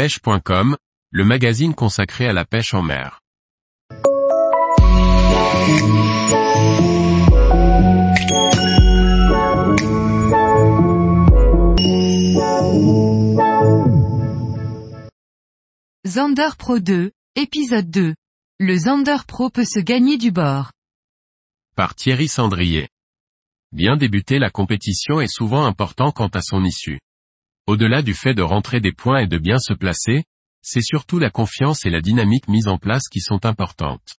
pêche.com, le magazine consacré à la pêche en mer. Zander Pro 2, épisode 2. Le Zander Pro peut se gagner du bord. Par Thierry Sandrier. Bien débuter la compétition est souvent important quant à son issue. Au-delà du fait de rentrer des points et de bien se placer, c'est surtout la confiance et la dynamique mise en place qui sont importantes.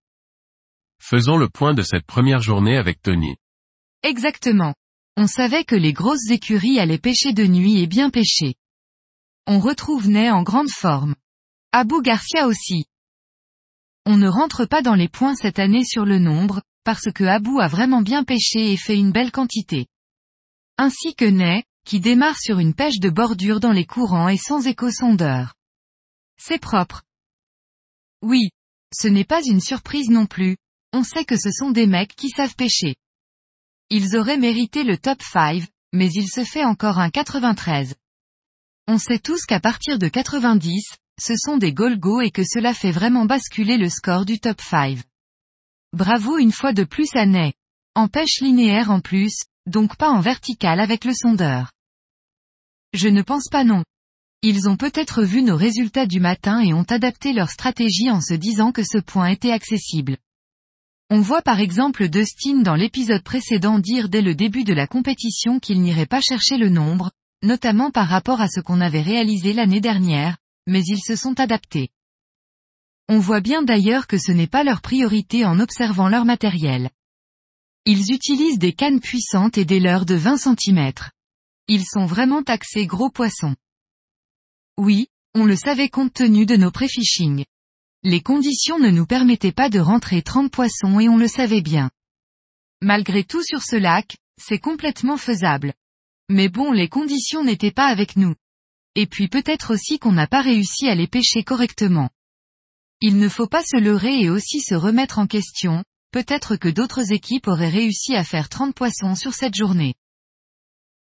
Faisons le point de cette première journée avec Tony. Exactement. On savait que les grosses écuries allaient pêcher de nuit et bien pêcher. On retrouve Ney en grande forme. Abou Garcia aussi. On ne rentre pas dans les points cette année sur le nombre, parce que Abou a vraiment bien pêché et fait une belle quantité. Ainsi que Ney, qui démarre sur une pêche de bordure dans les courants et sans écho-sondeur. C'est propre. Oui. Ce n'est pas une surprise non plus, on sait que ce sont des mecs qui savent pêcher. Ils auraient mérité le top 5, mais il se fait encore un 93. On sait tous qu'à partir de 90, ce sont des Golgo et que cela fait vraiment basculer le score du top 5. Bravo une fois de plus à Ney. En pêche linéaire en plus, donc pas en vertical avec le sondeur. Je ne pense pas non. Ils ont peut-être vu nos résultats du matin et ont adapté leur stratégie en se disant que ce point était accessible. On voit par exemple Dustin dans l'épisode précédent dire dès le début de la compétition qu'il n'irait pas chercher le nombre, notamment par rapport à ce qu'on avait réalisé l'année dernière, mais ils se sont adaptés. On voit bien d'ailleurs que ce n'est pas leur priorité en observant leur matériel. Ils utilisent des cannes puissantes et des leurres de 20 cm. Ils sont vraiment taxés gros poissons. Oui, on le savait compte tenu de nos pré-fishing. Les conditions ne nous permettaient pas de rentrer 30 poissons et on le savait bien. Malgré tout sur ce lac, c'est complètement faisable. Mais bon les conditions n'étaient pas avec nous. Et puis peut-être aussi qu'on n'a pas réussi à les pêcher correctement. Il ne faut pas se leurrer et aussi se remettre en question, peut-être que d'autres équipes auraient réussi à faire 30 poissons sur cette journée.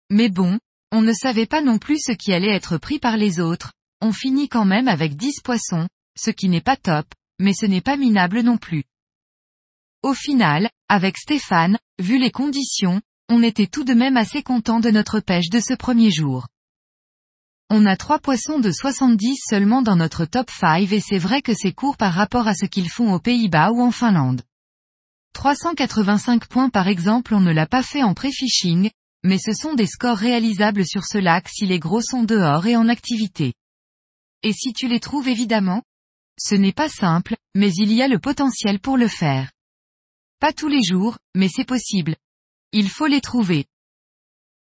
Mais bon, on ne savait pas non plus ce qui allait être pris par les autres, on finit quand même avec 10 poissons, ce qui n'est pas top, mais ce n'est pas minable non plus. Au final, avec Stéphane, vu les conditions, on était tout de même assez content de notre pêche de ce premier jour. On a trois poissons de 70 seulement dans notre top 5 et c'est vrai que c'est court par rapport à ce qu'ils font aux Pays-Bas ou en Finlande. 385 points par exemple on ne l'a pas fait en pré-fishing, mais ce sont des scores réalisables sur ce lac si les gros sont dehors et en activité. Et si tu les trouves évidemment Ce n'est pas simple, mais il y a le potentiel pour le faire. Pas tous les jours, mais c'est possible. Il faut les trouver.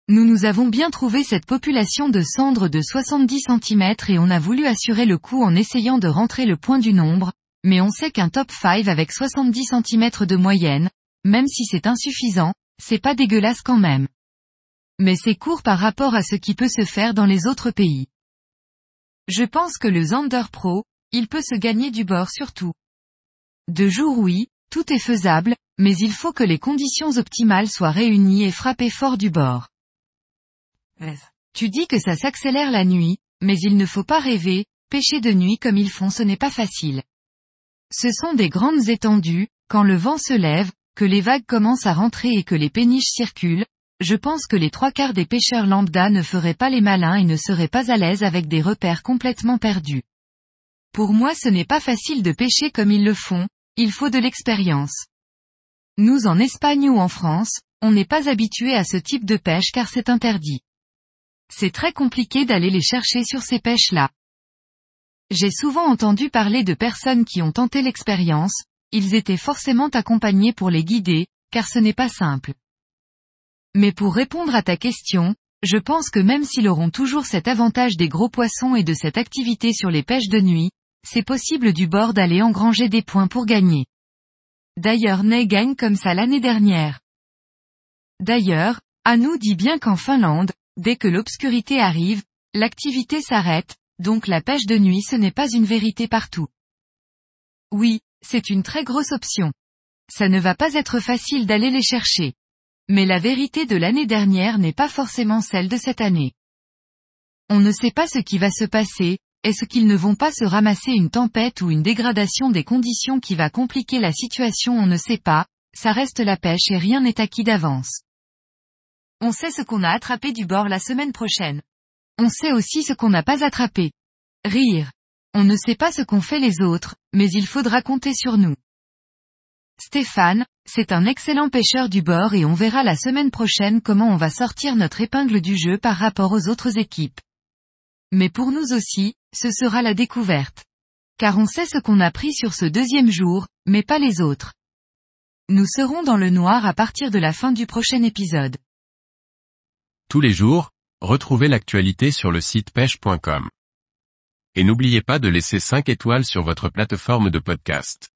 Nous nous avons bien trouvé cette population de cendres de 70 cm et on a voulu assurer le coup en essayant de rentrer le point du nombre, mais on sait qu'un top 5 avec 70 cm de moyenne, même si c'est insuffisant, c'est pas dégueulasse quand même. Mais c'est court par rapport à ce qui peut se faire dans les autres pays. Je pense que le Zander Pro, il peut se gagner du bord surtout. De jour oui, tout est faisable, mais il faut que les conditions optimales soient réunies et frapper fort du bord. Tu dis que ça s'accélère la nuit, mais il ne faut pas rêver, pêcher de nuit comme ils font ce n'est pas facile. Ce sont des grandes étendues, quand le vent se lève, que les vagues commencent à rentrer et que les péniches circulent, je pense que les trois quarts des pêcheurs lambda ne feraient pas les malins et ne seraient pas à l'aise avec des repères complètement perdus. Pour moi ce n'est pas facile de pêcher comme ils le font, il faut de l'expérience. Nous en Espagne ou en France, on n'est pas habitué à ce type de pêche car c'est interdit c'est très compliqué d'aller les chercher sur ces pêches-là. J'ai souvent entendu parler de personnes qui ont tenté l'expérience, ils étaient forcément accompagnés pour les guider, car ce n'est pas simple. Mais pour répondre à ta question, je pense que même s'ils auront toujours cet avantage des gros poissons et de cette activité sur les pêches de nuit, c'est possible du bord d'aller engranger des points pour gagner. D'ailleurs Ney gagne comme ça l'année dernière. D'ailleurs, Anu dit bien qu'en Finlande, Dès que l'obscurité arrive, l'activité s'arrête, donc la pêche de nuit ce n'est pas une vérité partout. Oui, c'est une très grosse option. Ça ne va pas être facile d'aller les chercher. Mais la vérité de l'année dernière n'est pas forcément celle de cette année. On ne sait pas ce qui va se passer, Est-ce qu'ils ne vont pas se ramasser une tempête ou une dégradation des conditions qui va compliquer la situation on ne sait pas, ça reste la pêche et rien n'est acquis d'avance. On sait ce qu'on a attrapé du bord la semaine prochaine. On sait aussi ce qu'on n'a pas attrapé. Rire. On ne sait pas ce qu'ont fait les autres, mais il faudra compter sur nous. Stéphane, c'est un excellent pêcheur du bord et on verra la semaine prochaine comment on va sortir notre épingle du jeu par rapport aux autres équipes. Mais pour nous aussi, ce sera la découverte. Car on sait ce qu'on a pris sur ce deuxième jour, mais pas les autres. Nous serons dans le noir à partir de la fin du prochain épisode. Tous les jours, retrouvez l'actualité sur le site pêche.com. Et n'oubliez pas de laisser 5 étoiles sur votre plateforme de podcast.